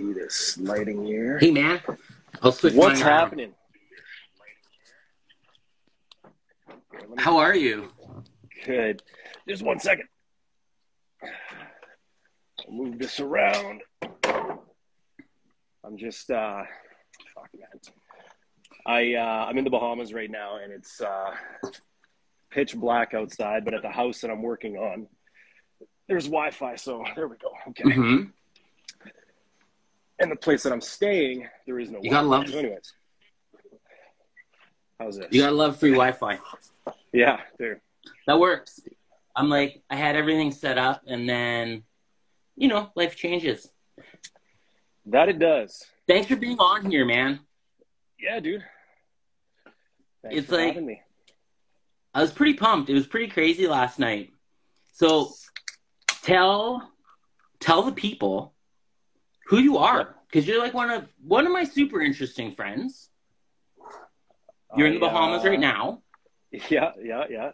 see this lighting here. Hey man, I'll. What's happening? Here, How are you? Good. Just one second. I'll move this around. I'm just uh fuck man. I uh I'm in the Bahamas right now and it's uh pitch black outside, but at the house that I'm working on, there's Wi-Fi, so there we go. Okay. hmm And the place that I'm staying, there is no You gotta love- So anyways. How's this? You gotta love free Wi-Fi. yeah, dude. That works. I'm like, I had everything set up, and then, you know, life changes. That it does. Thanks for being on here, man. Yeah, dude. Thanks It's for like- having me. I was pretty pumped. It was pretty crazy last night. So, tell tell the people who you are, because you're like one of one of my super interesting friends. You're in the Bahamas uh, right now. Yeah, yeah, yeah.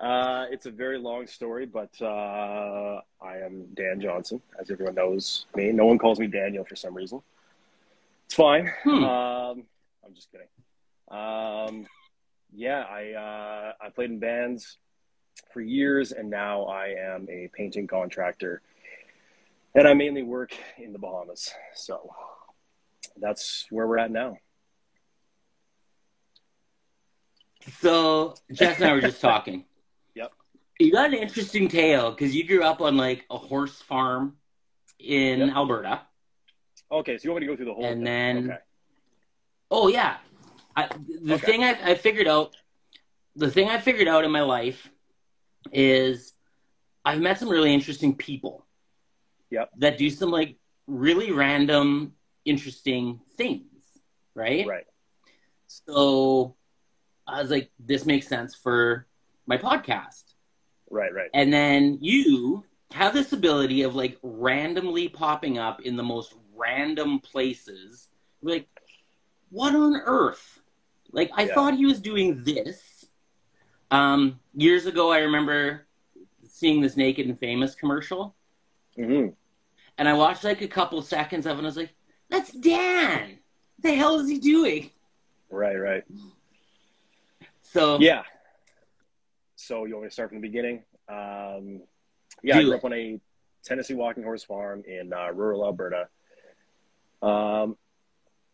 Uh, it's a very long story, but uh, I am Dan Johnson, as everyone knows me. No one calls me Daniel for some reason. It's fine. Hmm. Um, I'm just kidding. Um, yeah, I uh, I played in bands for years, and now I am a painting contractor, and I mainly work in the Bahamas. So that's where we're at now. So Jess and I were just talking. Yep. You got an interesting tale because you grew up on like a horse farm in Yep. Alberta. Okay, so you want me to go through the whole And thing? then- okay. Oh yeah, I, the Okay. thing I, I figured out, the thing I figured out in my life is I've met some really interesting people. Yep. That do some like really random, interesting things, right? right. So I was like, this makes sense for my podcast. Right, right. And then you have this ability of like randomly popping up in the most random places. Like, what on earth? Like, I Yeah. thought he was doing this. Um, years ago, I remember seeing this Naked and Famous commercial, hmm and I watched like a couple seconds of it, and I was like, that's Dan. What the hell is he doing? Right, right. So, Yeah. So you want me to start from the beginning? Um, yeah, I grew it. up on a Tennessee walking horse farm in uh, rural Alberta. Um,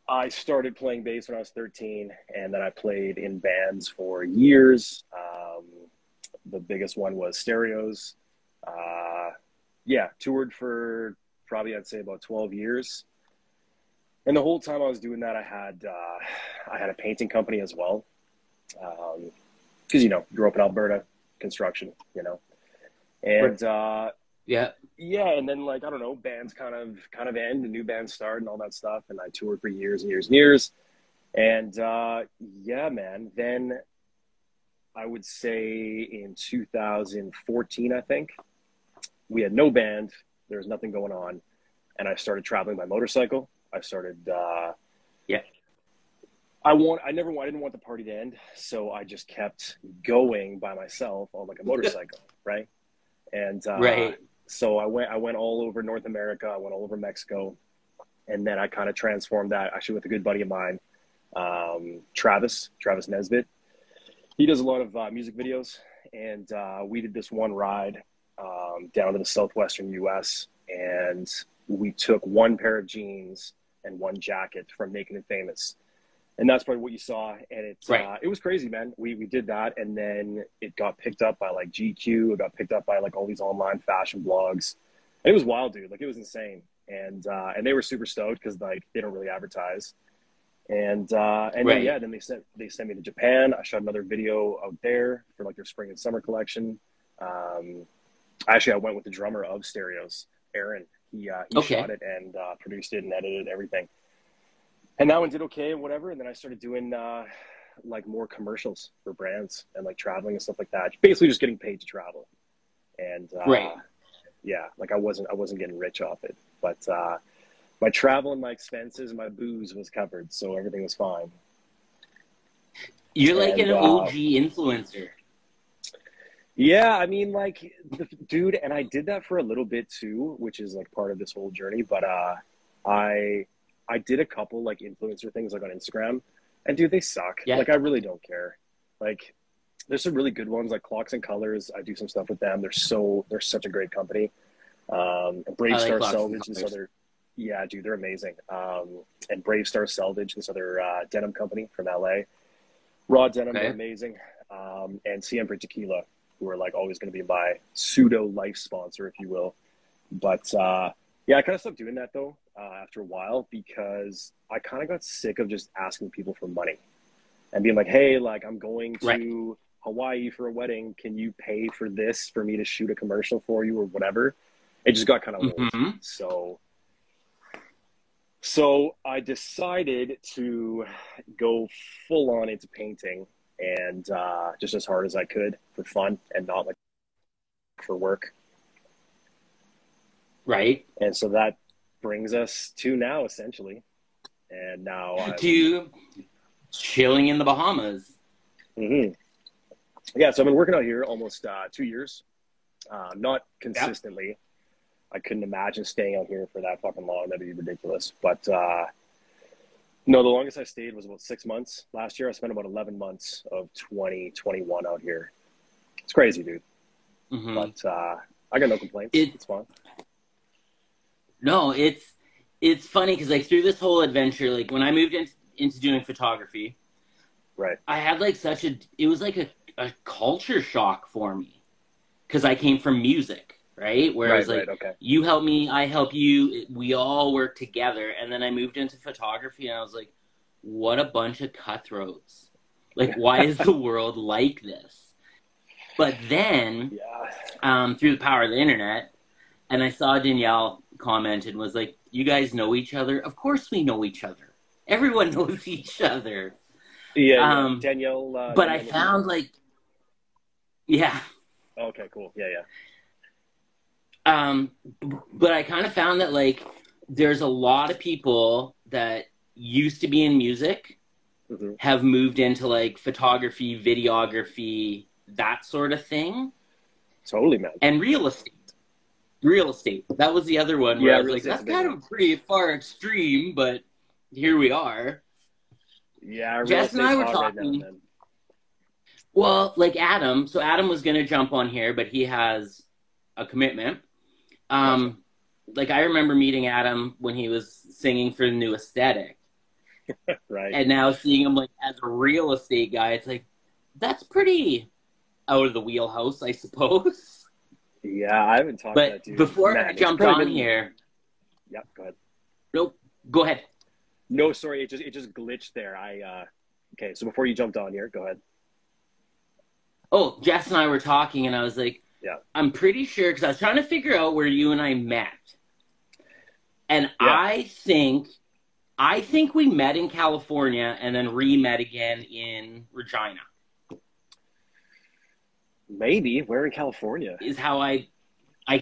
I started playing bass when I was 13, and then I played in bands for years. Um, the biggest one was Stereos. Uh, yeah, toured for probably I'd say about 12 years. And the whole time I was doing that, I had uh, I had a painting company as well, because you know grew up in Alberta, construction, you know, and uh, yeah. yeah, and then like I don't know, bands kind of kind of end, and new bands start, and all that stuff. And I toured for years and years and years, and uh, yeah, man. Then I would say in 2014, I think we had no band. There was nothing going on, and I started traveling by motorcycle. I started. Uh, Yeah. I want. I never. I didn't want the party to end, so I just kept going by myself on like a motorcycle, right? And uh, Right. so I went I went all over North America, I went all over Mexico, and then I kind of transformed that actually with a good buddy of mine, um, Travis Travis Nesbitt. He does a lot of uh, music videos, and uh, we did this one ride um, down to the southwestern U.S. and we took one pair of jeans and one jacket from Naked and Famous. And that's probably what you saw, and it Right. uh, it was crazy, man. We we did that, and then it got picked up by like GQ. It got picked up by like all these online fashion blogs. And it was wild, dude. Like it was insane, and uh, and they were super stoked because like they don't really advertise. And uh, and then yeah, then they sent they sent me to Japan. I shot another video out there for like their spring and summer collection. Um, actually, I went with the drummer of Stereos, Aaron. He uh, he Okay. shot it and uh, produced it and edited everything. And that one did okay and whatever. And then I started doing uh, like more commercials for brands and like traveling and stuff like that. Basically, just getting paid to travel. And uh, Right. yeah, like I wasn't I wasn't getting rich off it, but uh, my travel and my expenses and my booze was covered, so everything was fine. You're like And, an uh, OG influencer. Yeah, I mean, like, the, dude, and I did that for a little bit too, which is like part of this whole journey. But uh, I I did a couple like influencer things like on Instagram, and dude, they suck. Yeah. Like I really don't care. Like there's some really good ones like Clocks and Colors. I do some stuff with them. They're so they're such a great company. Um, Brave like Star Clocks and Selvage, this other yeah, dude, they're amazing. Um, and Brave Star Selvage, this other uh, denim company from LA. Raw denim, Okay. they're amazing. Um, and Siempre Tequila, who are like always going to be my pseudo life sponsor, if you will. But uh, yeah, I kind of stopped doing that though uh, after a while because I kind of got sick of just asking people for money and being like, "Hey, like I'm going to Right. Hawaii for a wedding. Can you pay for this for me to shoot a commercial for you or whatever?" It just got kind of old. Mhm. So, so I decided to go full on into painting and uh, just as hard as I could for fun and not like for work. Right. And so that brings us to now, essentially. And now, I'm, To chilling in the Bahamas. Mhm. yeah. So I've been working out here almost uh, two years, uh, not consistently. I couldn't imagine staying out here for that fucking long. That'd be ridiculous. But uh, no, the longest I stayed was about six months. Last year, I spent about 11 months of 2021 out here. It's crazy, dude. Mhm. But uh, I got no complaints. It- it's fun. No, it's it's funny because like through this whole adventure, like when I moved in, into doing photography, Right. I had like such a it was like a, a culture shock for me because I came from music, right? Where I right, was like, right. Okay. you help me, I help you, we all work together. And then I moved into photography and I was like, what a bunch of cutthroats. Like, why is the world like this? But then, Yeah. um, through the power of the internet, and I saw Danielle comment and was like, you guys know each other? Of course we know each other. Everyone knows each other. Yeah. yeah. Um, Danielle. Uh, But I found like, yeah. Okay. Cool. Yeah. Yeah. Um, but I kind of found that like there's a lot of people that used to be in music hmm have moved into like photography, videography, that sort of thing, Totally, man. and real estate. Real estate. That was the other one where Yeah, I was like, that's kind of pretty far extreme, but here we are. Yeah. Jess and I were hot right now, talking- Well, like Adam, so Adam was going to jump on here, but he has a commitment. Um, like I remember meeting Adam when he was singing for the new aesthetic. Right. and now seeing him like as a real estate guy, it's like that's pretty out of the wheelhouse, I suppose. yeah. I haven't talked to But that dude. before Man, I jumped on been- here, Yeah. Go ahead. nope, go ahead. No, sorry. It just it just glitched there. I. uh Okay. So before you jumped on here, go ahead. Oh, Jess and I were talking, and I was like, Yeah. I'm pretty sure because I was trying to figure out where you and I met, and Yeah. I think, I think we met in California and then re-met again in Regina. Maybe we're in California. Is how I, I,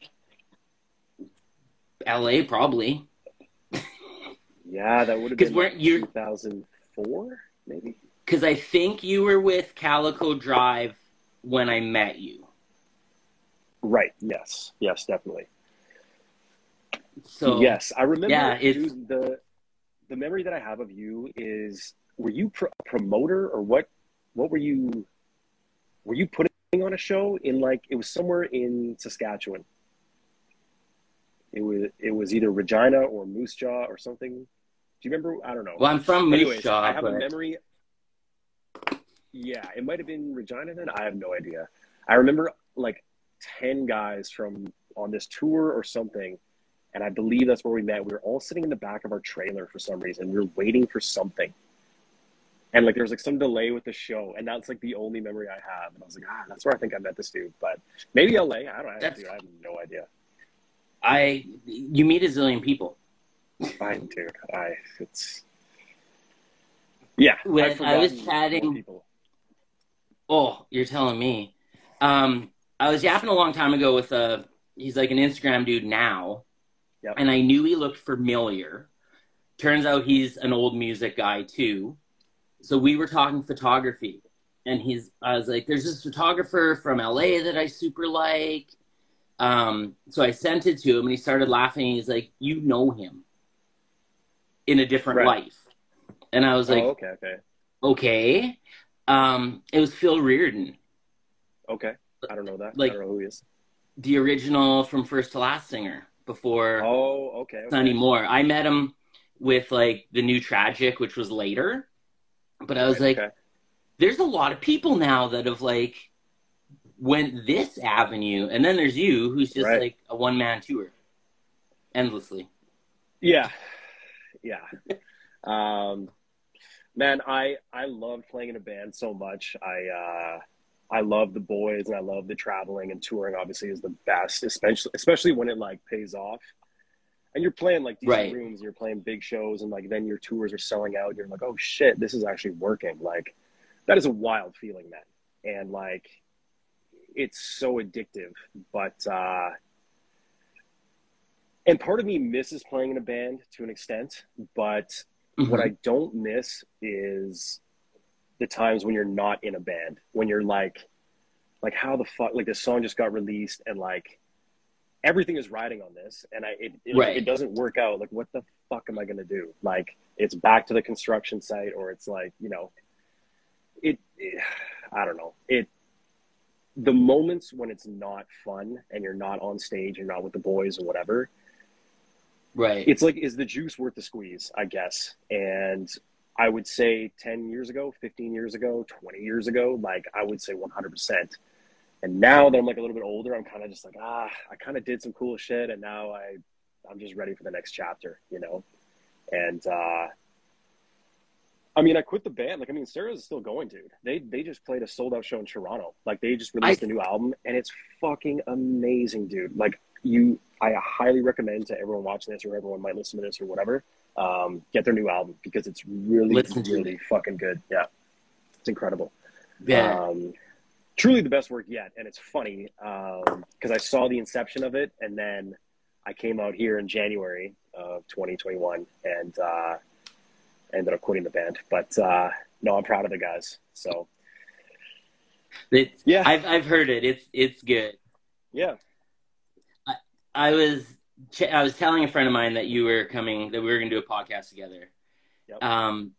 L.A. probably. Yeah, that would have been we're- like you're- 2004, maybe. Because I think you were with Calico Drive when I met you. Right. Yes. Yes. Definitely. So yes, I remember. Yeah, it's- dude, the the memory that I have of you is: were you pro- a promoter or what? What were you? Were you putting on a show in like it was somewhere in Saskatchewan? It was it was either Regina or Moose Jaw or something. Do you remember? I don't know. well, I'm from Moose Anyways, Jaw, I have but a memory. Yeah, it might have been Regina then. I have no idea. I remember like ten guys from on this tour or something, and I believe that's where we met. We were all sitting in the back of our trailer for some reason. We were waiting for something, and like there was like some delay with the show, and that's like the only memory I have. And I was like, ah, that's where I think I met this dude. But maybe LA. I don't know. Dude, I have no idea. I you meet a zillion people. Fine, dude. I it's yeah. When I've was chatting- people. Oh, you're telling me. Um, I was yapping a long time ago with a. He's like an Instagram dude now, Yep. and I knew he looked familiar. Turns out he's an old music guy too. So we were talking photography, and he's. I was like, "There's this photographer from LA that I super like." Um, so I sent it to him, and he started laughing. He's like, "You know him?" in a different Right. life. And I was like, oh, okay, okay, okay. Um, it was Phil Reardon, okay. I don't know that. Like- I don't know who he is. the original from First to Last singer before Oh, okay. okay. Sonny Moore. I met him with like the new Tragic, which was later. But I was Right, like, okay. there's a lot of people now that have like went this avenue, and then there's you, who's just Right. like a one man tour, endlessly. Yeah, yeah. Um, man, I I loved playing in a band so much. I uh, I love the boys and I love the traveling and touring. Obviously, is the best, especially especially when it like pays off. And you're playing like these Right. rooms, you're playing big shows, and like then your tours are selling out. And you're like, oh shit, this is actually working. Like that is a wild feeling, man. And like it's so addictive, but. uh and part of me misses playing in a band to an extent, but what I don't miss is the times when you're not in a band, when you're like, like how the fuck, like this song just got released and like everything is riding on this, and I it it, Right. it doesn't work out. Like, what the fuck am I gonna do? Like, it's back to the construction site, or it's like, you know, it, it I don't know it. The moments when it's not fun and you're not on stage, you're not with the boys or whatever, right. it's like is the juice worth the squeeze i guess and i would say 10 years ago 15 years ago 20 years ago like i would say 100% and now that i'm like a little bit older i'm kind of just like ah i kind of did some cool shit and now i i'm just ready for the next chapter you know and uh I mean, I quit the band. Like, I mean, Stereos still going, dude. They they just played a sold out show in Toronto. Like, they just released I- a new album, and it's fucking amazing, dude. Like, you, I highly recommend to everyone watching this or everyone might listen to this or whatever, um, get their new album because it's really, Listen really fucking good. Yeah, it's incredible. yeah. Um, truly the best work yet, and it's funny because I saw the inception of it, and then I came out here in January of 2021, and uh, ended up quitting the band. But uh, no, I'm proud of the guys. So It's, yeah, I've I've heard it. It's it's good. yeah, I I was I was telling a friend of mine that you were coming that we were going to do a podcast together. Yep. Um,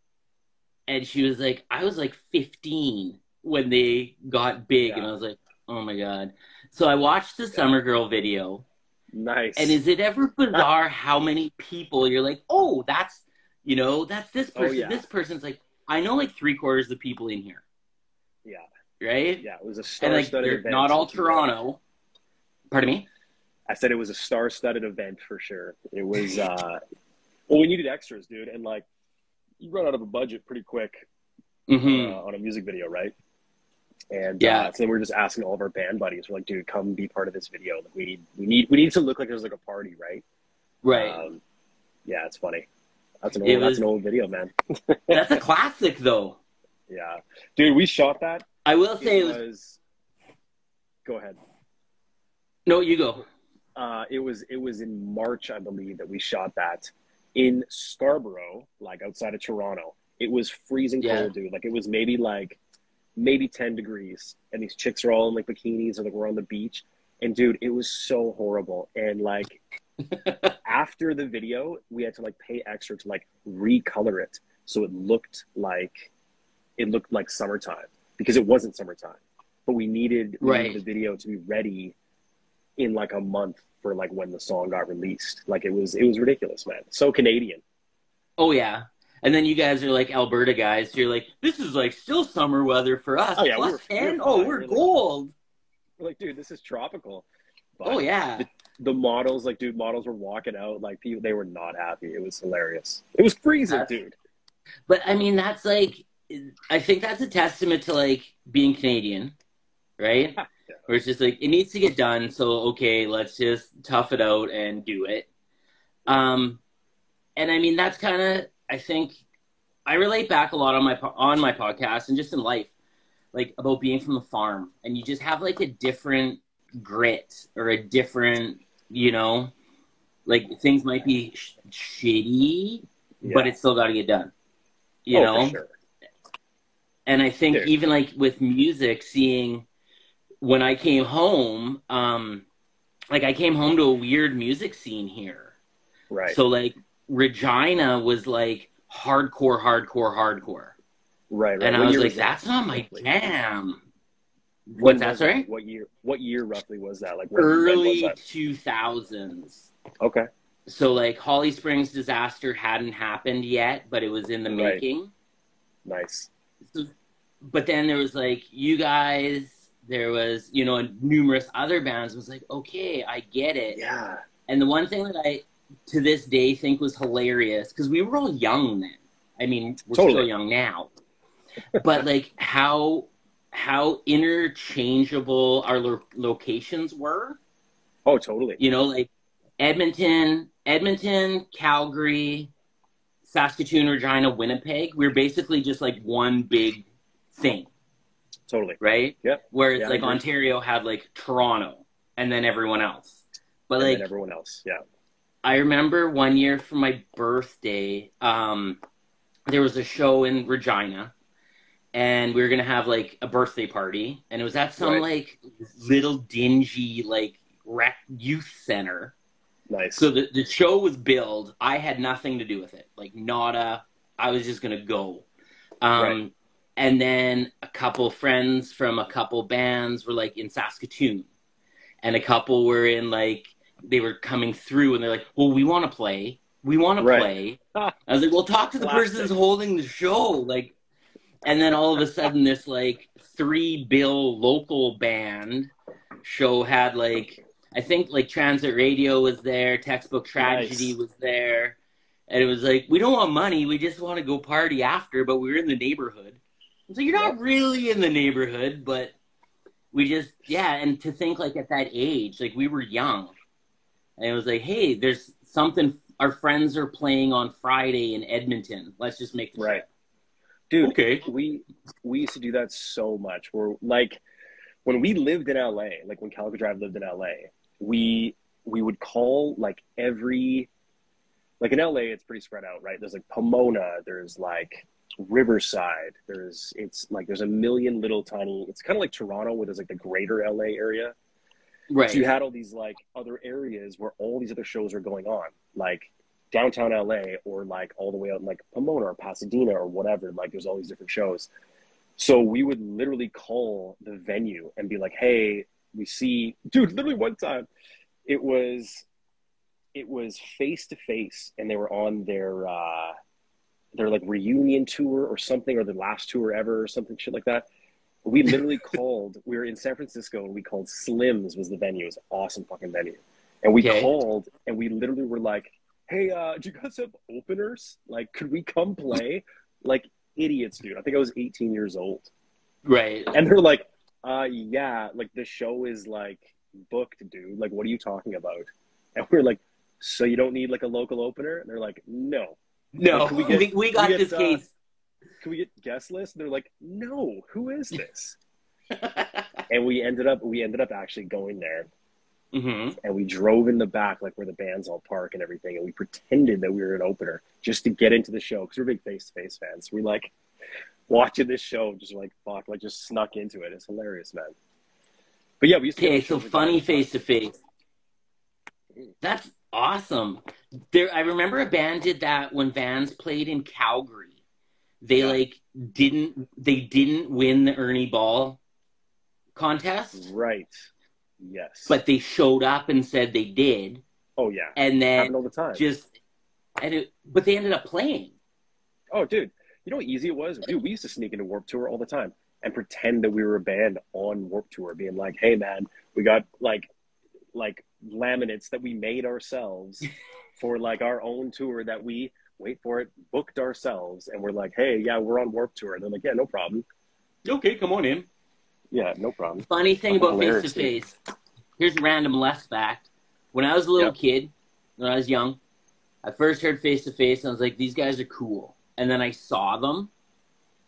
and she was like, I was like 15 when they got big, Yeah. and I was like, oh my god. So I watched the Summer Girl video, nice. and is it ever bizarre how many people you're like, oh, that's you know, that's this Oh, person. yeah. This person's like, I know like three quarters of the people in here, yeah, right? yeah, it was a and star-studded event. not all if you will. Toronto. Pardon me. I said it was a star-studded event for sure. It was. uh Well, we needed extras, dude, and like you run out of a budget pretty quick hmm uh, on a music video, right? And Yeah. uh, so then we're just asking all of our band buddies. We're like, dude, come be part of this video. Like, we need, we need, we need to look like there's like a party, right? Right. Um, yeah, it's funny. That's an old, was- that's an old video, man. that's a classic, though. Yeah, dude, we shot that. I will say It was. Go ahead. No, you go. Uh, it was it was in March, I believe, that we shot that in Scarborough, like outside of Toronto. It was freezing Yeah. cold, dude. Like it was maybe like maybe ten degrees, and these chicks are all in like bikinis, or like we're on the beach. And dude, it was so horrible. And like after the video, we had to like pay extra to like recolor it so it looked like it looked like summertime because it wasn't summertime. But we needed, we needed the video to be ready in like a month for like when the song got released. Like it was it was ridiculous, man. So Canadian. Oh yeah. And then you guys are like Alberta guys. You're like, this is like still summer weather for us. Oh, yeah, Plus we're- 10? we're oh, we're gold. We're like, dude, this is tropical. But Oh yeah. the models, like, dude, models were walking out, like, people, they were not happy. It was hilarious. It was freezing, That's- dude. But I mean, that's like, I think that's a testament to like being Canadian, right? Yeah. Where it's just like it needs to get done. So okay, let's just tough it out and do it. Um, and I mean that's kind of I think I relate back a lot on my on my podcast and just in life, like about being from the farm, and you just have like a different grit or a different, you know, like things might be sh- shitty, but it's still got to get done. You Oh, know, sure. and I think Dude. even like with music, seeing when I came home, um, like I came home to a weird music scene here. Right. So like Regina was like hardcore, hardcore, hardcore. Right, right. And I was like, that, that's not my jam. What's that, was sorry? What year? What year roughly was that? Like Early 2000s. Okay. So, like, Holly Springs disaster hadn't happened yet, but it was in the Right. making. Nice. So, but then there was like you guys, there was, you know, numerous other bands. Was like, okay, I get it. Yeah. And the one thing that I, to this day, think was hilarious because we were all young then. I mean, we're Totally. still young now, but like how how interchangeable our lo- locations were. Oh, totally. You know, like Edmonton, Edmonton, Calgary, Saskatoon, Regina, Winnipeg. We're basically just like one big thing, Totally. right? Yep. Whereas Yeah, like. Ontario had like Toronto and then everyone else. But and like everyone else. Yeah. I remember one year for my birthday, um, there was a show in Regina, and we were gonna have like a birthday party, and it was at some Right. like little dingy like rec youth center. Nice. So the the show was billed. I had nothing to do with it, like nada. I was just gonna go. Um, Right. And then a couple friends from a couple bands were like in Saskatoon, and a couple were in like they were coming through, and they're like, "Well, we want to play. We want to play." I was like, "Well, talk to the Classic. person who's holding the show." Like, and then all of a sudden, this like three bill local band show had like I think like Transit Radio was there, Textbook Tragedy Nice. was there, and it was like we don't want money, we just want to go party after, but we were in the neighborhood. So you're not Yep. really in the neighborhood, but we just yeah, and to think like at that age, like we were young, and it was like, hey, there's something our friends are playing on Friday in Edmonton. Let's just make the Right. trip. Dude, Okay. we we used to do that so much. We're like when we lived in LA, like when Calico Drive lived in LA, we we would call like every like in LA it's pretty spread out, right? There's like Pomona, there's like Riverside, there's it's like there's a million little tiny it's kind of like Toronto where there's like the greater LA area. Right. So you had all these like other areas where all these other shows are going on, like downtown LA or like all the way out in like Pomona or Pasadena or whatever. Like there's all these different shows. So we would literally call the venue and be like, "Hey, we see, dude." Literally one time, it was, it was face to face, and they were on their uh, their like reunion tour or something, or the last tour ever, or something shit like that. We literally called. We were in San Francisco, and we called Slims was the venue. It was an awesome fucking venue, and we Okay. called, and we literally were like, "Hey, uh, do you guys have openers? Like, could we come play?" Like idiots, dude. I think I was 18 years old, right. and they're like, "Uh, yeah, like the show is like booked, dude. Like, what are you talking about?" And we're like, "So you don't need like a local opener?" And they're like, "No." No, we we, get- we, got we get, this uh, case. Can we get guest list? And they're like, "No, who is this?" and we ended up we ended up actually going there hmm and we drove in the back like where the bands all park and everything and we pretended that we were an opener just to get into the show because we're big face-to-face fans we like watching this show just like fuck like just snuck into it it's hilarious man but yeah we used to Okay, so funny face to face. That's awesome. There, I remember a band did that when Vans played in Calgary. They Yeah. like didn't they didn't win the Ernie Ball contest, right. Yes. But they showed up and said they did, oh yeah. And then all the time. just and it, but they ended up playing. oh dude. You know how easy it was? Dude we used to sneak into Warped Tour all the time and pretend that we were a band on Warped Tour being like hey man we got like like laminates that we made ourselves for like our own tour that we wait for it booked ourselves and we're like hey yeah we're on Warped Tour and they're like yeah no problem Okay, come on in. yeah no problem Funny thing Fucking about face to face Here's a random less fact. When I was a little Yep. kid, when I was young, I first heard face to face and I was like, these guys are cool. And then I saw them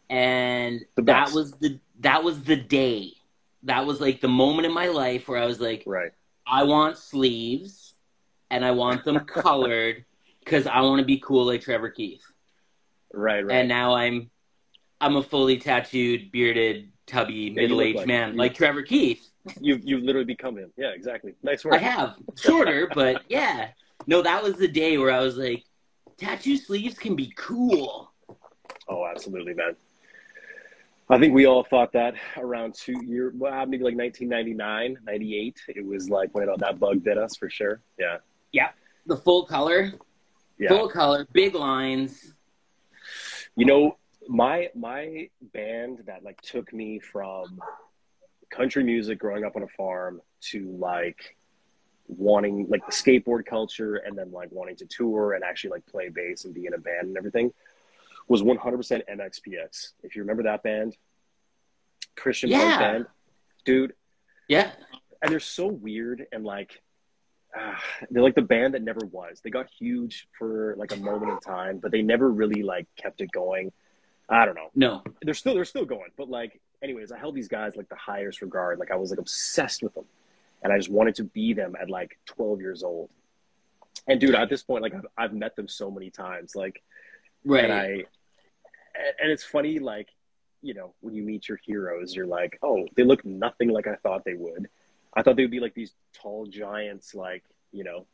and The that was the that was the day. That was like the moment in my life where I was like, right I want sleeves and I want them colored because I want to be cool like Trevor Keith. right right And now I'm I'm a fully tattooed, bearded, tubby, you middle aged like- man like Trevor Keith. you you've literally become him yeah exactly nice work I have shorter, but yeah. No, that was the day where I was like, tattoo sleeves can be cool. Oh, absolutely, man. I think we all thought that around two year, well, maybe like 1999, 98. It was like when it, that bug bit us for sure. Yeah. Yeah. The full color, Yeah. full color, big lines. You know, my my band that like took me from country music growing up on a farm to like wanting like the skateboard culture and then like wanting to tour and actually like play bass and be in a band and everything was 100% MXPX. If you remember that band, Christian punk band, dude, Yeah. and they're so weird and like they're like the band that never was. They got huge for like a moment in time, but they never really like kept it going. I don't know. No. They're still they're still going, but like anyways, I held these guys like the highest regard. Like I was like obsessed with them, and I just wanted to be them at like 12 years old. And dude, at this point, like I've, I've met them so many times, like Right. and I and it's funny like you know when you meet your heroes you're like oh they look nothing like I thought they would I thought they would be like these tall giants like you know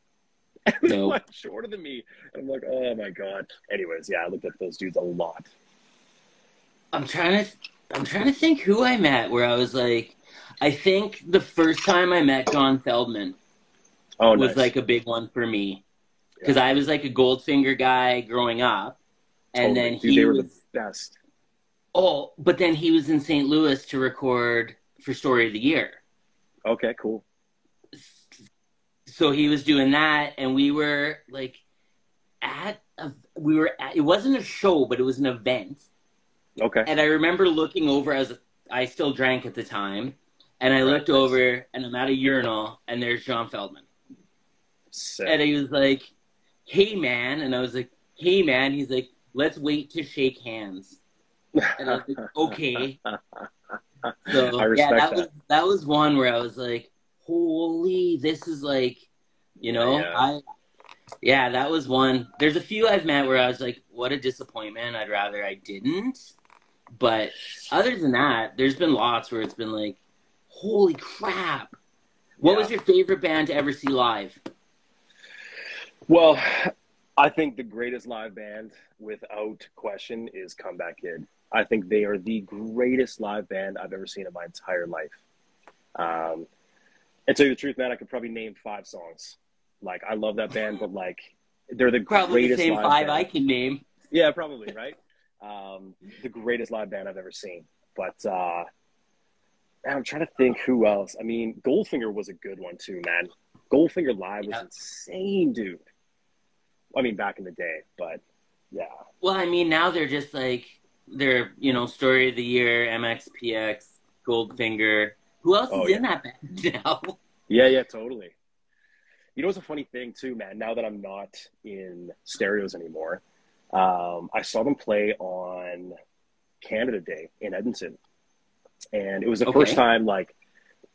they're much shorter than me and I'm like oh my god anyways yeah I looked at those dudes a lot I'm trying to I'm trying to think who I met where I was like I think the first time I met John Feldmann oh was nice. like a big one for me because I was like a Goldfinger guy growing up, and Totally. then Dude, he they were was the best oh, but then he was in St. Louis to record for Story of the Year. Okay cool So he was doing that, and we were like at a, we were at, it wasn't a show, but it was an event, okay and I remember looking over as I still drank at the time, and I looked over and I'm at a urinal, and there's John Feldmann. Sick. And he was like, "Hey man," and I was like, "Hey man." He's like, "Let's wait to shake hands." And I was like, "Okay." So yeah, that, that. was that was one where I was like, "Holy, this is like, you know, Yeah. I." Yeah, that was one. There's a few I've met where I was like, "What a disappointment! I'd rather I didn't." But other than that, there's been lots where it's been like, "Holy crap!" What Yeah. was your favorite band to ever see live? Well, I think the greatest live band, without question, is Comeback Kid. I think they are the greatest live band I've ever seen in my entire life. Um, and tell you the truth, man, I could probably name five songs. Like, I love that band, but like, they're the Probably the same five band. I can name. Yeah, probably right. Um, the greatest live band I've ever seen. But uh, man, I'm trying to think who else. I mean, Goldfinger was a good one too, man. Goldfinger live was insane, dude. I mean, back in the day, but yeah, Well, I mean, now they're just like they're you know story of the year, MXPX, Goldfinger. Who else Oh, is in that band now? yeah, yeah, totally. You know, what's a funny thing too, man. Now that I'm not in stereos anymore, um, I saw them play on Canada Day in Edmonton, and it was the Okay. first time. Like,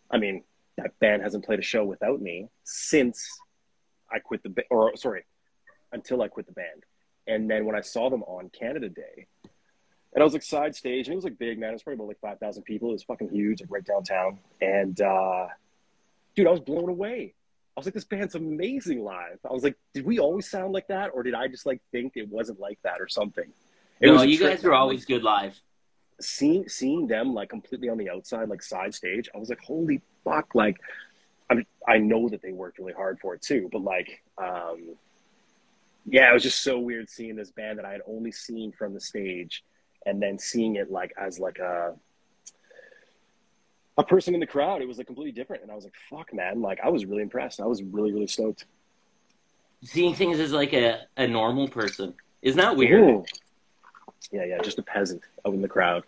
I mean, that band hasn't played a show without me since I quit the ba- or sorry, until I quit the band. And then when I saw them on Canada Day, and I was like side stage, and it was like big, man. It was probably about like five thousand people. It was fucking huge, like right downtown. And uh, dude, I was blown away. I was like, this band's amazing live. I was like, did we always sound like that, or did I just like think it wasn't like that or something? It no, you guys were always good live. seeing seeing them like completely on the outside, like side stage. I was like, holy fuck! Like, I mean, I know that they worked really hard for it too, but like, um, yeah, it was just so weird seeing this band that I had only seen from the stage, and then seeing it like as like a a person in the crowd. It was like completely different, and I was like, fuck, man! Like, I was really impressed. I was really really stoked. Seeing things as like a, a normal person. Isn't that weird? Ooh. Yeah, yeah, just a peasant out in the crowd.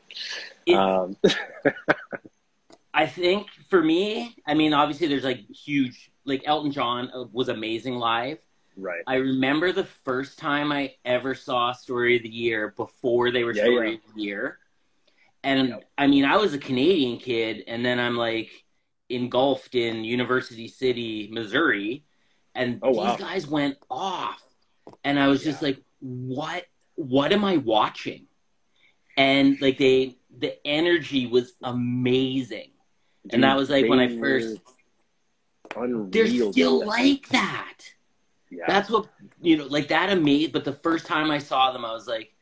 It- Um, I think for me, I mean, obviously there's like huge, like Elton John uh, was amazing live. Right. I remember the first time I ever saw Story of the Year before they were Yeah, Story yeah. of the Year. And Yep. I mean, I was a Canadian kid, and then I'm like engulfed in University City, Missouri, and Oh, these wow. guys went off. And I was just like, what? What am I watching? And like they, the energy was amazing. and that was like when I first. unreal. They're still dude. like that. Yeah. That's what you know, like that amazed. But the first time I saw them, I was like,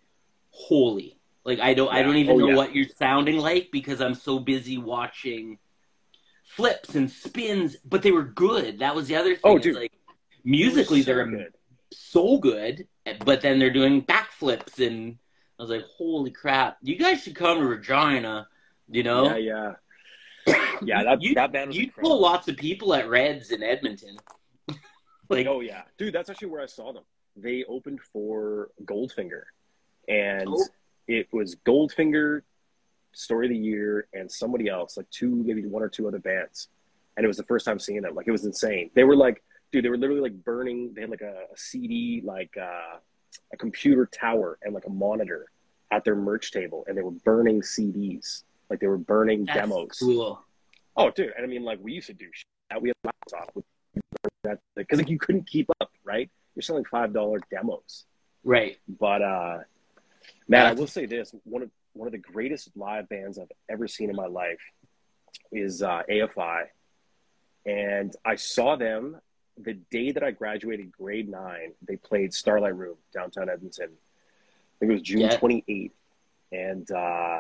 "Holy!" Like I don't, I don't even Oh, know yeah. what you're sounding like because I'm so busy watching flips and spins. But they were good. That was the other thing. Oh, dude. like musically, so they're good. so good. But then they're doing backflips, and I was like, "Holy crap! You guys should come to Regina." You know, Yeah, yeah. Yeah, that you, that band you pull lots of people at Reds in Edmonton. like, oh yeah, dude, that's actually where I saw them. They opened for Goldfinger, and Oh. it was Goldfinger, Story of the Year, and somebody else, like two, maybe one or two other bands, and it was the first time seeing them. Like it was insane. They were like, dude, they were literally like burning. They had like a, a CD, like uh, a computer tower, and like a monitor at their merch table, and they were burning CDs. Like they were burning that's demos. cool. Oh, dude, and I mean, like we used to do shit. that. We had a laptop with that because like you couldn't keep up, right? You're selling five dollar demos, Right. but uh, man, I will say this: one of one of the greatest live bands I've ever seen in my life is uh, AFI, and I saw them the day that I graduated grade nine. They played Starlight Room downtown Edmonton. I think it was June Yeah. twenty eighth, and uh,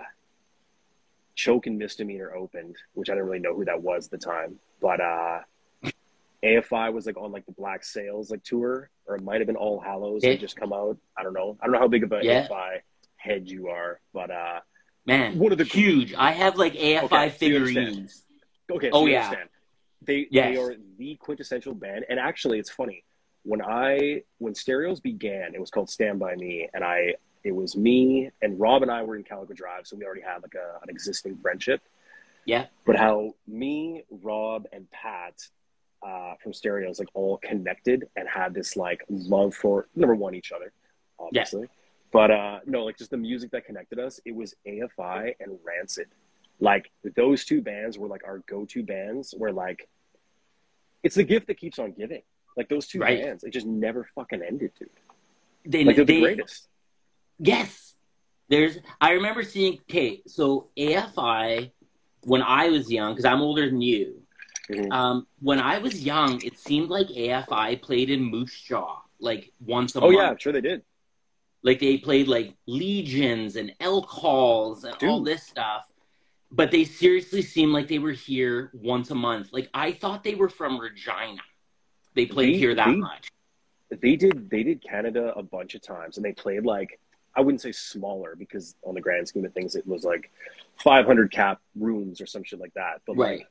Choke and Misdemeanor opened, which I didn't really know who that was at the time, but uh, AFI was like on like the Black Sails like tour, or it might have been All Hallows had just come out. I don't know. I don't know how big of a Yeah. AFI head you are, but uh, Man, One of the- huge. I have like AFI Okay, so figurines. okay. Oh, so you yeah. understand. They Yes. they are the quintessential band, and actually, it's funny when I when Stereos began, it was called Stand by Me, and I it was me and Rob and I were in Calico Drive, so we already had like a, an existing friendship. Yeah. But how me, Rob, and Pat uh, from Stereos like all connected and had this like love for number one each other, obviously. But uh, no, like just the music that connected us, it was AFI and Rancid. Like those two bands were like our go-to bands. Where like, it's the gift that keeps on giving. Like those two Right. bands, it just never fucking ended, dude. They, Like they're the they- greatest. Yes. There's I remember seeing okay, so AFI when I was young, because I'm older than you, Mhm. um, when I was young, it seemed like AFI played in Moose Jaw like once a Oh month. Oh yeah, I'm sure they did. Like they played like legions and elk halls and all this stuff. But they seriously seemed like they were here once a month. Like I thought they were from Regina. They played They- here that they- much. They did. They did Canada a bunch of times, and they played like I wouldn't say smaller because on the grand scheme of things, it was like 500 cap rooms or some shit like that. But Right. like,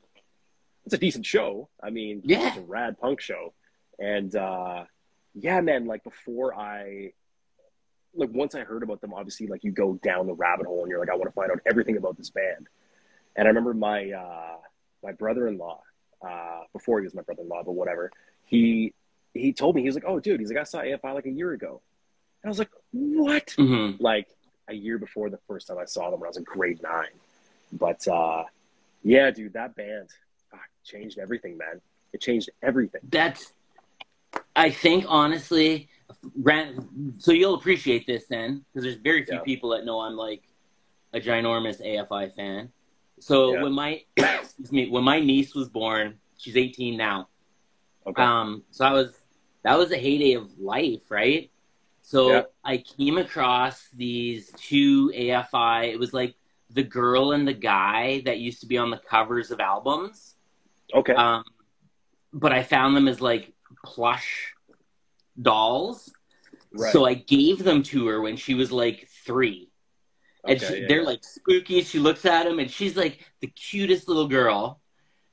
it's a decent show. I mean, Yeah. it's a rad punk show, and uh, yeah, man. Like before I, like once I heard about them, obviously, like you go down the rabbit hole and you're like, I want to find out everything about this band. And I remember my uh, my brother-in-law, uh, before he was my brother-in-law, but whatever, he he told me he was like, "Oh, dude," he's like, "I saw AFI like a year ago," and I was like, "What?" hmm Like a year before the first time I saw them when I was in grade nine. But uh, yeah, dude, that band changed everything, man. It changed everything. That's, I think, honestly, Ran, so you'll appreciate this then, because there's very few Yeah. people that know I'm like a ginormous AFI fan. So Yeah. when my, excuse me, when my niece was born, she's 18 now. Okay. Um, so I was, that was a heyday of life, right? So Yeah. I came across these two AFI. It was like the girl and the guy that used to be on the covers of albums. Okay. Um, but I found them as like plush dolls. right. So I gave them to her when she was like three. And she, yeah, they're like spooky. She looks at them and she's like the cutest little girl.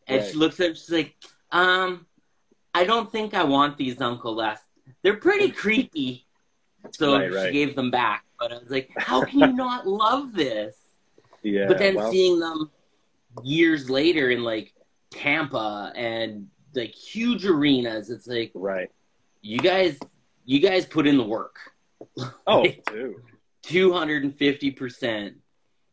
And Right. she looks at them, she's like, um, I don't think I want these, Uncle Les. They're pretty creepy. So Right, she gave them back. But I was like, how can you not love this? yeah. but then seeing them years later in like Tampa and like huge arenas, it's like right. you guys, you guys put in the work, Oh, dude. two hundred and fifty percent.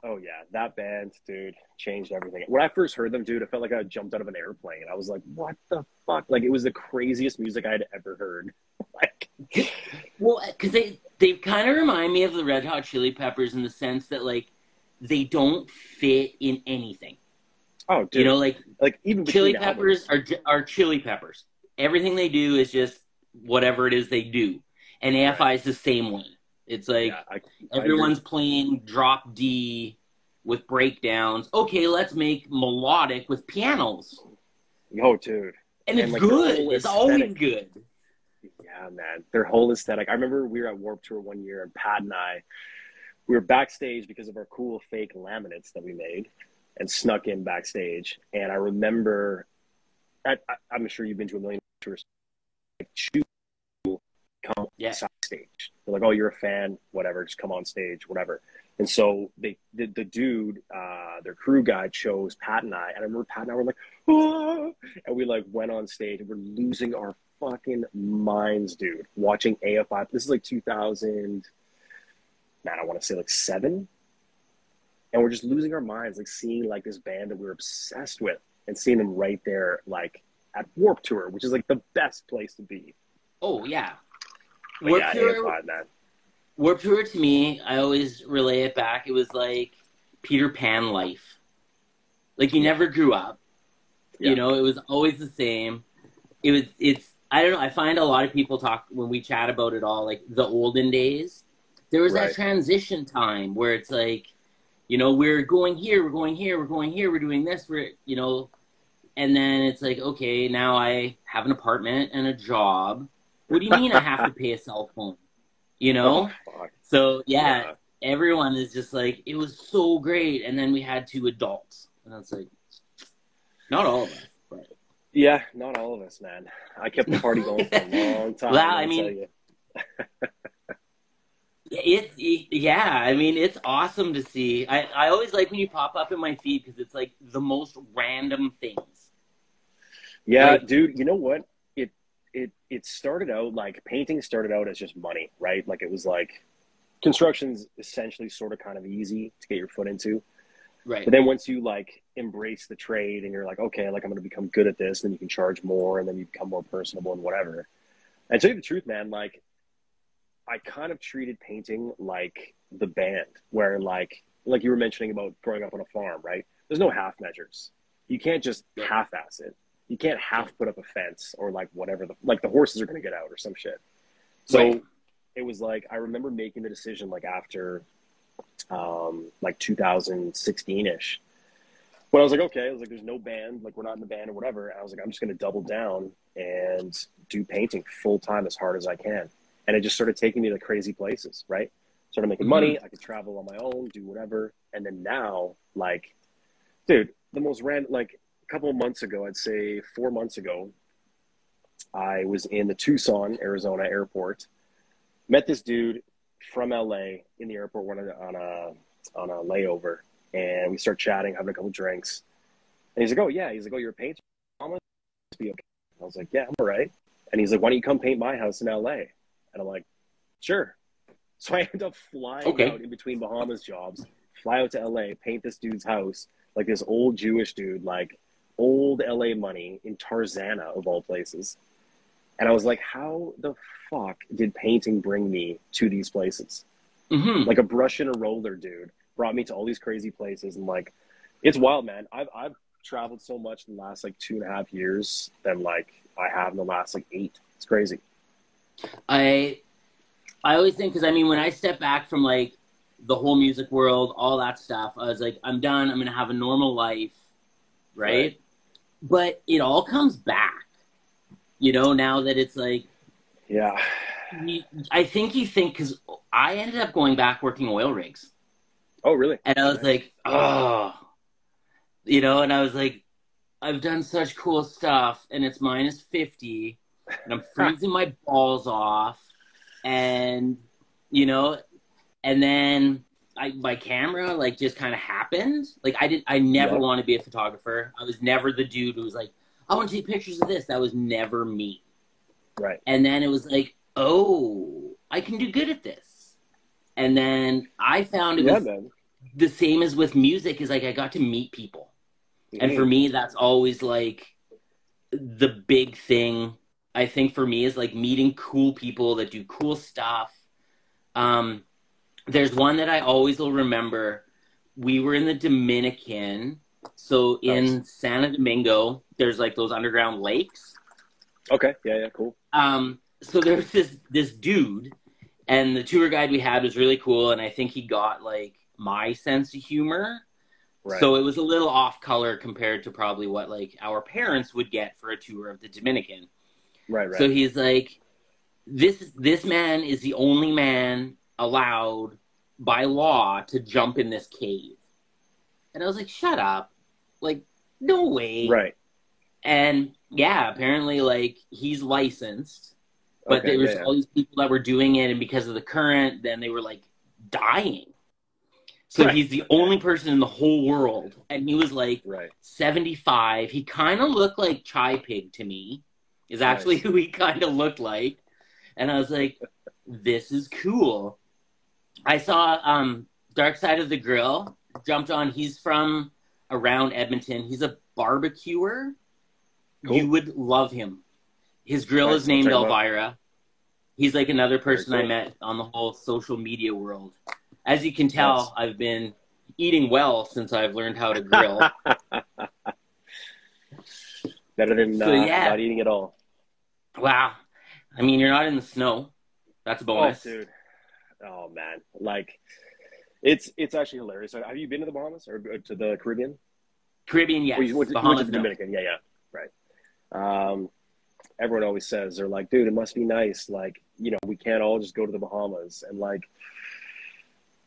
Oh yeah, that band, dude, changed everything. When I first heard them, dude, it felt like I jumped out of an airplane. I was like, "What the fuck?" Like it was the craziest music I had ever heard. like, Well, because they they kind of remind me of the Red Hot Chili Peppers in the sense that like they don't fit in anything. Oh, dude, You know, like like even Chili Peppers albums. are are Chili Peppers. Everything they do is just whatever it is they do. And AFI Right. is the same way. It's like yeah, I, I everyone's playing drop D with breakdowns. Okay, let's make melodic with pianos. oh, dude. And it's like, good. It's always good. Yeah, man. Their whole aesthetic. I remember we were at Warped Tour one year, and Pat and I, we were backstage because of our cool fake laminates that we made, and snuck in backstage. And I remember, I, I, I'm sure you've been to a million tours. Like, choose come Yeah. side stage. They're like, "Oh, you're a fan, whatever. Just come on stage, whatever." And so they, the, the dude, uh, their crew guy chose Pat and I, and I remember Pat and I were like, "Oh!" and we like went on stage, and we're losing our fucking minds, dude. Watching AFI. This is like 2000. Man, I want to say like seven, and we're just losing our minds, like seeing like this band that we are obsessed with, and seeing them right there, like at Warped Tour, which is like the best place to be. Oh yeah. But Warped yeah, Tour- man. Tour to me, I always relay it back. It was like Peter Pan life. Like you never grew up. Yeah. You know, it was always the same. It was it's I don't know, I find a lot of people talk when we chat about it all, like the olden days. There was Right. that transition time where it's like, you know, we're going here, we're going here, we're going here, we're doing this, we're you know and then it's like, okay, now I have an apartment and a job. What do you mean I have to pay a cell phone? You oh, know? Oh. So yeah, everyone is just like, it was so great, and then we had two adults, and it's like, not all of us. But. Yeah, not all of us, man. I kept the party going for a long time. Well, I mean- It's yeah, I mean it's awesome to see. I, I always like when you pop up in my feed because it's like the most random things. yeah, like- dude. You know what? It it it started out like painting started out as just money, right? Like it was like construction's essentially sort of kind of easy to get your foot into. Right. But then once you like embrace the trade and you're like, okay, like I'm going to become good at this, then you can charge more, and then you become more personable and whatever. And to tell you the truth, man, like I kind of treated painting like the band, where like like you were mentioning about growing up on a farm, right? There's no half measures. You can't just half-ass it. You can't half put up a fence or like whatever the like the horses are going to get out or some shit. So Right. it was like I remember making the decision like after um like 2016 ish when I was like, okay, I was like, there's no band, like we're not in the band or whatever. And I was like, I'm just gonna double down and do painting full time as hard as I can. And it just started taking me to crazy places, right? Started making Mhm. money, I could travel on my own, do whatever. And then now, like, dude, the most random like a couple of months ago, I'd say four months ago, I was in the Tucson, Arizona airport, met this dude from LA in the airport on a on a on a layover and we start chatting, having a couple drinks. And he's like, "Oh yeah," he's like, "Oh, you're a painter. I'm gonna be okay." I was like, "Yeah, I'm all right." And he's like, "Why don't you come paint my house in LA?" And I'm like, "Sure." So I end up flying Okay. out in between Bahamas jobs, fly out to LA, paint this dude's house, like this old Jewish dude, like old LA money in Tarzana of all places. And I was like, "How the fuck did painting bring me to these places?" hmm like a brush and a roller dude brought me to all these crazy places and like it's wild man i've i've traveled so much in the last like two and a half years than like i have in the last like eight it's crazy I I always think because I mean when I step back from like the whole music world, all that stuff, I was like, I'm done. I'm gonna have a normal life, right? Right. But it all comes back, you know. Now that it's like, yeah you, I think you think because I ended up going back working oil rigs, oh really and I was Nice. like, oh, you know, and I was like, I've done such cool stuff, and it's minus fifty, and I'm freezing my balls off, and you know, and then I my camera like just kind of happened. Like I did, I never Yeah. want to be a photographer. I was never the dude who was like, I want to take pictures of this. That was never me. right And then it was like, oh, I can do good at this. And then I found it yeah was man the same as with music is like I got to meet people. And for mm. me, that's always like the big thing. I think for me is like meeting cool people that do cool stuff. Um, there's one that I always will remember. We were in the Dominican. So in Santo Domingo, there's like those underground lakes. okay yeah yeah cool Um, so there's this this dude, and the tour guide we had was really cool, and I think he got like my sense of humor. Right. So it was a little off color compared to probably what like our parents would get for a tour of the Dominican. Right, right. So he's like, this this man is the only man allowed by law to jump in this cave. And I was like, shut up. Like, no way. right. And yeah, apparently like he's licensed. But Okay, there was yeah, all these people that were doing it and because of the current, then they were like dying. So Right. he's the only person in the whole world. And he was like Right. 75. He kind of looked like Chai Pig to me, is actually Nice. who he kind of looked like. And I was like, this is cool. I saw um, Dark Side of the Grill jumped on. He's from around Edmonton. He's a barbecuer. Cool. You would love him. His grill Nice, is named I'll check him out. Elvira. He's like another person I met on the whole social media world. As you can tell, I've been eating well since I've learned how to grill. Better than So, uh, yeah. not eating at all. wow. I mean, you're not in the snow. That's a bonus. Oh, dude. Oh man, like it's it's actually hilarious. Have you been to the Bahamas or to the Caribbean? Caribbean, yes. Well, you went to, you Bahamas, went to the no. Dominican, yeah, yeah, right. Um, everyone always says they're like, dude, it must be nice. Like, you know, we can't all just go to the Bahamas, and like,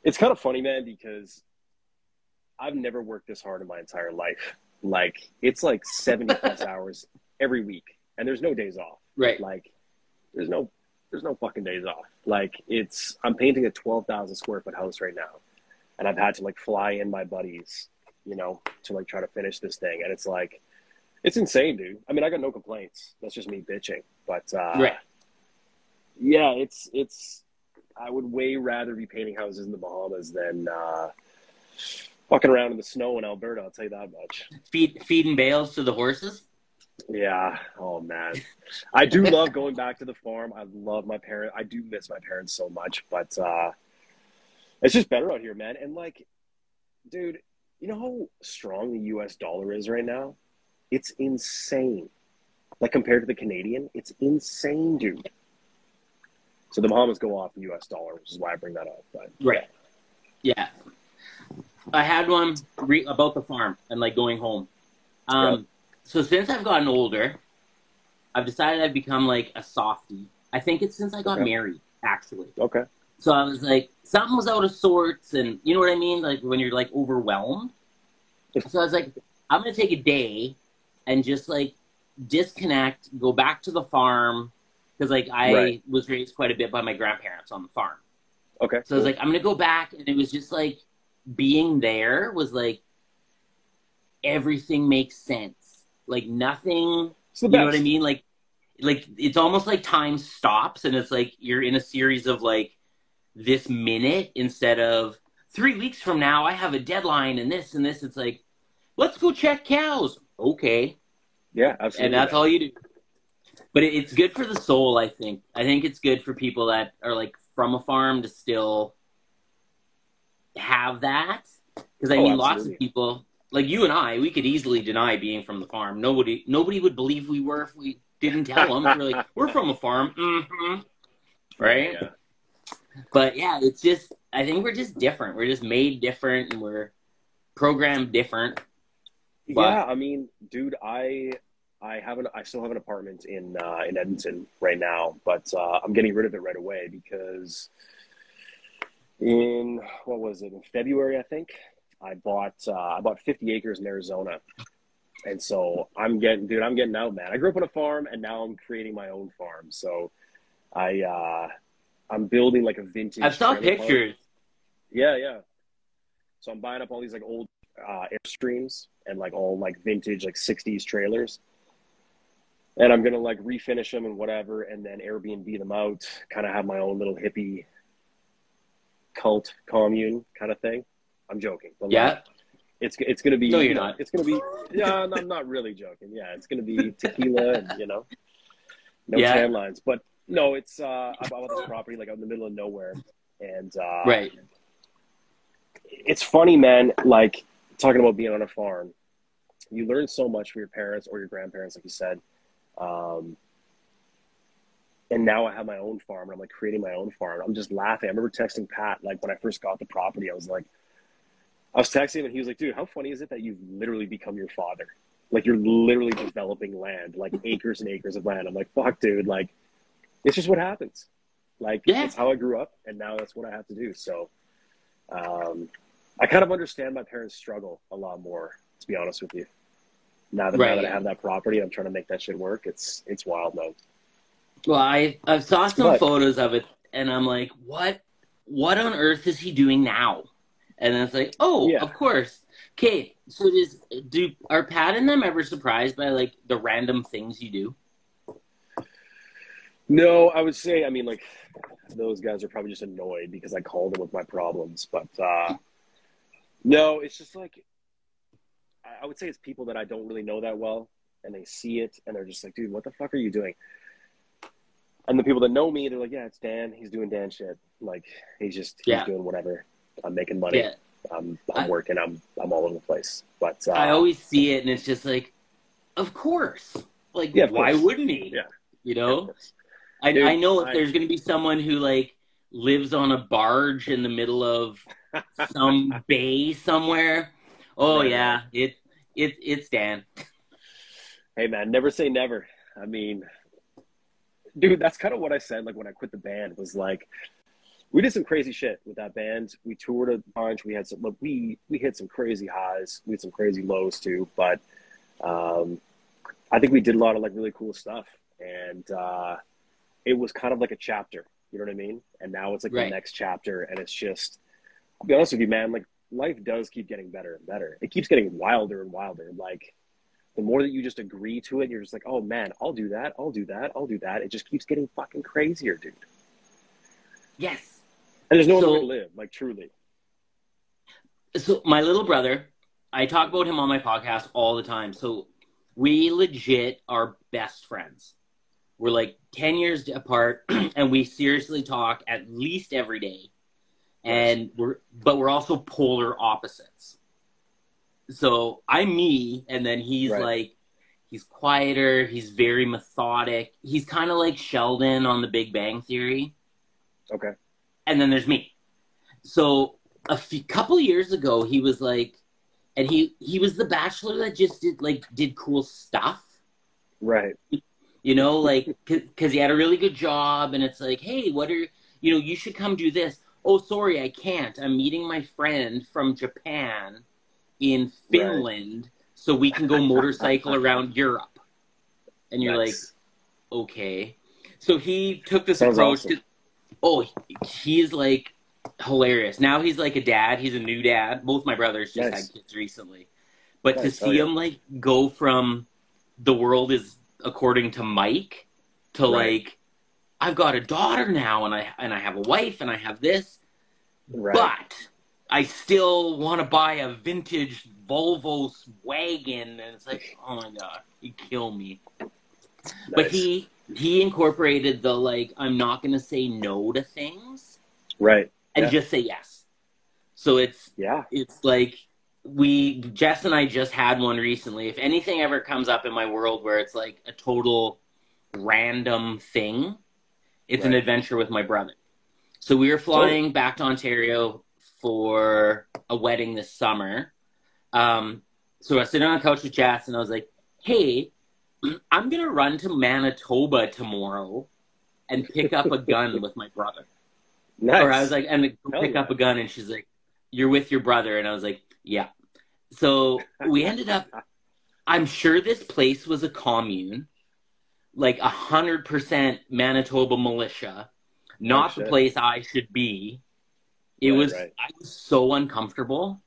it's kind of funny, man, because I've never worked this hard in my entire life. Like, it's like seventy plus hours every week, and there's no days off. Right. Like, there's no there's no fucking days off. Like, it's I'm painting a twelve thousand square foot house right now, and I've had to like fly in my buddies you know, to like try to finish this thing. And it's like, it's insane, dude. I mean, I got no complaints. That's just me bitching. But uh, Right. yeah, it's it's. I would way rather be painting houses in the Bahamas than uh, fucking around in the snow in Alberta. I'll tell you that much. Feed, feeding bales to the horses. Yeah. Oh man, I do love going back to the farm. I love my parents. I do miss my parents so much, but uh, it's just better out here, man. And like, dude, you know how strong the U.S. dollar is right now? It's insane. Like compared to the Canadian, it's insane, dude. So the Bahamas go off the U.S. dollar, which is why I bring that up. But Right. Yeah. I had one re- about the farm and like going home. Um. So since I've gotten older, I've decided I've become like a softie. I think it's since I got Okay. married, actually. okay, So I was like, something was out of sorts, and you know what I mean? Like when you're like overwhelmed. So I was like, I'm gonna take a day and just like disconnect, go back to the farm because like I Right. was raised quite a bit by my grandparents on the farm. okay. So I was like, I'm gonna go back, and it was just like being there was like everything makes sense. Like nothing, you know what I mean? Like, like it's almost like time stops, and it's like you're in a series of like this minute instead of three weeks from now. I have a deadline, and this and this. It's like, let's go check cows. Okay, Yeah, absolutely. and that's all you do. But it, it's good for the soul, I think. I think it's good for people that are like from a farm to still have that. Because I Oh, mean, lots of people, like you and I, we could easily deny being from the farm. Nobody, nobody would believe we were if we didn't tell them. we're like, we're from a farm, hmm right? Yeah. But yeah, it's just, I think we're just different. We're just made different, and we're programmed different. But- yeah, I mean, dude, I I have an I still have an apartment in uh, in Edmonton right now, but uh, I'm getting rid of it right away because in what was it in February I think I bought uh, I bought 50 acres in Arizona, and so I'm getting dude I'm getting out man. I grew up on a farm and now I'm creating my own farm, so I uh, I'm building like a vintage. I've saw pictures. Yeah, yeah. So I'm buying up all these like old uh, Airstreams and like all like vintage like '60s trailers, and I'm gonna like refinish them and whatever, and then Airbnb them out. Kind of have my own little hippie cult commune kind of thing. I'm joking. But Yeah. like, it's it's gonna be. No, you're not. It's gonna be. Yeah, no, I'm not really joking. Yeah, it's gonna be tequila and you know, no Yeah. tan lines. But no, it's uh, I bought this property like out in the middle of nowhere, and uh, Right. it's funny, man. Like talking about being on a farm, you learn so much from your parents or your grandparents, like you said. Um, and now I have my own farm and I'm like creating my own farm. I'm just laughing. I remember texting Pat like when I first got the property. I was like, I was texting him and he was like, "Dude, how funny is it that you've literally become your father? Like you're literally developing land, like acres and acres of land." I'm like, "Fuck, dude! Like, it's just what happens. Like, Yeah. it's how I grew up, and now that's what I have to do." So, um, I kind of understand my parents' struggle a lot more, to be honest with you. Now that, now that I have that property, I'm trying to make that shit work. It's it's wild, man. Well, I I saw some But- photos of it, and I'm like, what what on earth is he doing now? And then it's like, oh, Yeah. of course. Okay, so does do are Pat and them ever surprised by like the random things you do? No, I would say, I mean, like, those guys are probably just annoyed because I called them with my problems. But uh, no, it's just like, I- I would say it's people that I don't really know that well, and they see it, and they're just like, dude, what the fuck are you doing? And the people that know me, they're like, yeah, it's Dan. He's doing Dan shit. Like, he's just, he's Yeah. doing whatever. I'm making money. Yeah, I'm, I'm I- working. I'm, I'm all over the place. But uh, I always see it, and it's just like, of course. Like, Yeah, why course. wouldn't he? Yeah. You know. I, Dude, I know if I- there's going to be someone who like lives on a barge in the middle of some bay somewhere. Oh yeah, it it it's Dan. Hey man, never say never. I mean, dude, that's kind of what I said. Like when I quit the band, was like, we did some crazy shit with that band. We toured a bunch. We had some. Look, we we hit some crazy highs. We had some crazy lows too. But um, I think we did a lot of like really cool stuff, and uh, it was kind of like a chapter. You know what I mean? And now it's like Right. the next chapter, and it's just. I'll be honest with you, man. Like life does keep getting better and better. It keeps getting wilder and wilder. Like the more that you just agree to it, you're just like, oh man, I'll do that, I'll do that, I'll do that. It just keeps getting fucking crazier, dude. Yes. And there's no So- other way to live, like truly. So my little brother, I talk about him on my podcast all the time. So we legit are best friends. We're like 10 years apart and we seriously talk at least every day. And we're but we're also polar opposites. So I'm me and then he's Right. like he's quieter, he's very methodic. He's kind of like Sheldon on the Big Bang theory Okay. and then there's me. So a few, couple years ago, he was like, and he he was the bachelor that just did like did cool stuff, Right. you know, like because he had a really good job, and it's like, hey, what are you know, you should come do this. Oh, sorry, I can't. I'm meeting my friend from Japan in Finland, so we can go motorcycle around Europe. And you're like, okay. So he took this Sounds approach. awesome. To, oh, he- he's like hilarious. Now he's like a dad. He's a new dad. Both my brothers just Nice. had kids recently. But Nice. to Oh, see yeah. him like go from the world is according to Mike to Right. like I've got a daughter now and I and I have a wife and I have this, right. but I still want to buy a vintage Volvo wagon and it's like, oh my god, you kill me. But he he incorporated the like I'm not going to say no to things right. and Yeah. just say yes. So it's Yeah. it's like we Jess and I just had one recently. If anything ever comes up in my world where it's like a total random thing, it's an adventure with my brother. So we were flying back to Ontario for a wedding this summer. Um, so I was sitting on a couch with Jess and I was like, "Hey, I'm gonna run to Manitoba tomorrow and pick up a gun with my brother." Nice. Or I was like, and pick yeah. up a gun, and she's like, "You're with your brother," and I was like, "Yeah." So we ended up. I'm sure this place was a commune, like a hundred percent Manitoba militia, not the place I should be. It Right, was. right. I was so uncomfortable,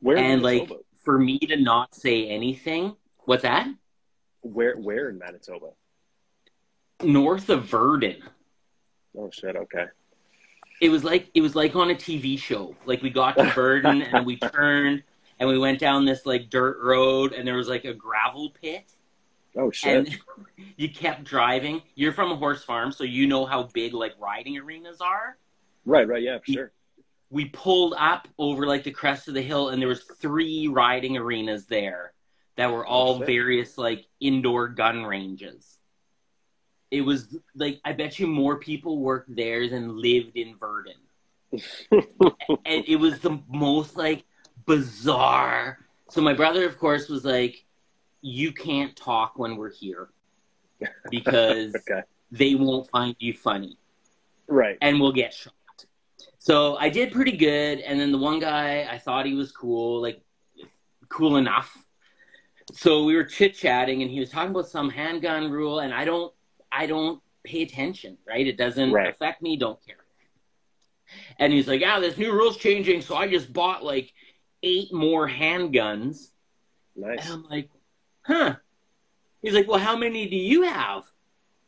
where and like for me to not say anything. What's that? where where in Manitoba? North of Virden. Oh shit. Okay. it was like it was like on a TV show. Like we got to Virden and we turned and we went down this like dirt road and there was like a gravel pit Oh shit. and you kept driving. You're from a horse farm, so you know how big like riding arenas are. right. Right. Yeah. For sure. We pulled up over like the crest of the hill and there was three riding arenas there that were oh, all shit. various like indoor gun ranges. it was like I bet you more people worked there than lived in Virden. and it was the most like bizarre. So my brother, of course, was like, "You can't talk when we're here because okay. they won't find you funny, Right. and we'll get shot." So I did pretty good, and then the one guy I thought he was cool, like cool enough. So we were chit chatting, and he was talking about some handgun rule, and I don't, I don't pay attention, right? It doesn't Right. affect me. Don't care. And he's like, "Yeah, this new rule's changing, so I just bought like eight more handguns." Nice. And I'm like, "Huh?" He's like, "Well, how many do you have?"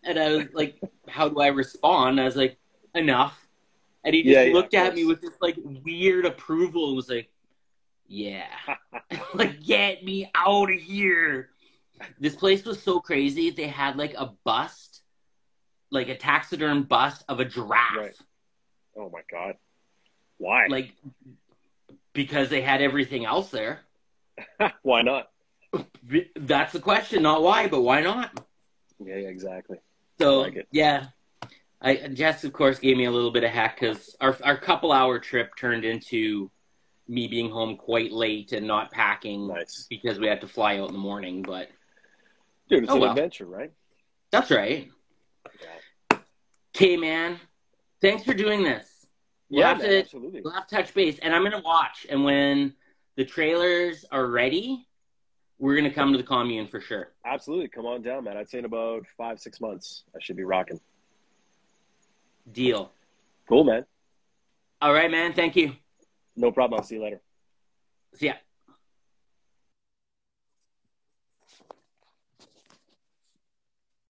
And I was like, "How do I respond?" I was like, "Enough." And he just Yeah, yeah, looked of at me with this like weird approval and was like, "Yeah." like get me out of here this place was so crazy they had like a bust like a taxiderm bust of a giraffe Right. Oh my god. Why? like because they had everything else there Why not? that's the question not why but why not Yeah, yeah, exactly. so like yeah I, Jess, of course, gave me a little bit of heck because our our couple hour trip turned into me being home quite late and not packing Nice. because we had to fly out in the morning. But Dude, it's Oh, an well. adventure, right? that's right. Yeah. Okay, man. Thanks for doing this. We'll Yeah, have to absolutely. we'll have to touch base, and I'm gonna watch. And when the trailers are ready, we're gonna come to the commune for sure. Absolutely. Come on down, man. I'd say in about five, six months, I should be rocking. Deal. Cool, man. All right, man. Thank you. No problem. I'll see you later. See ya.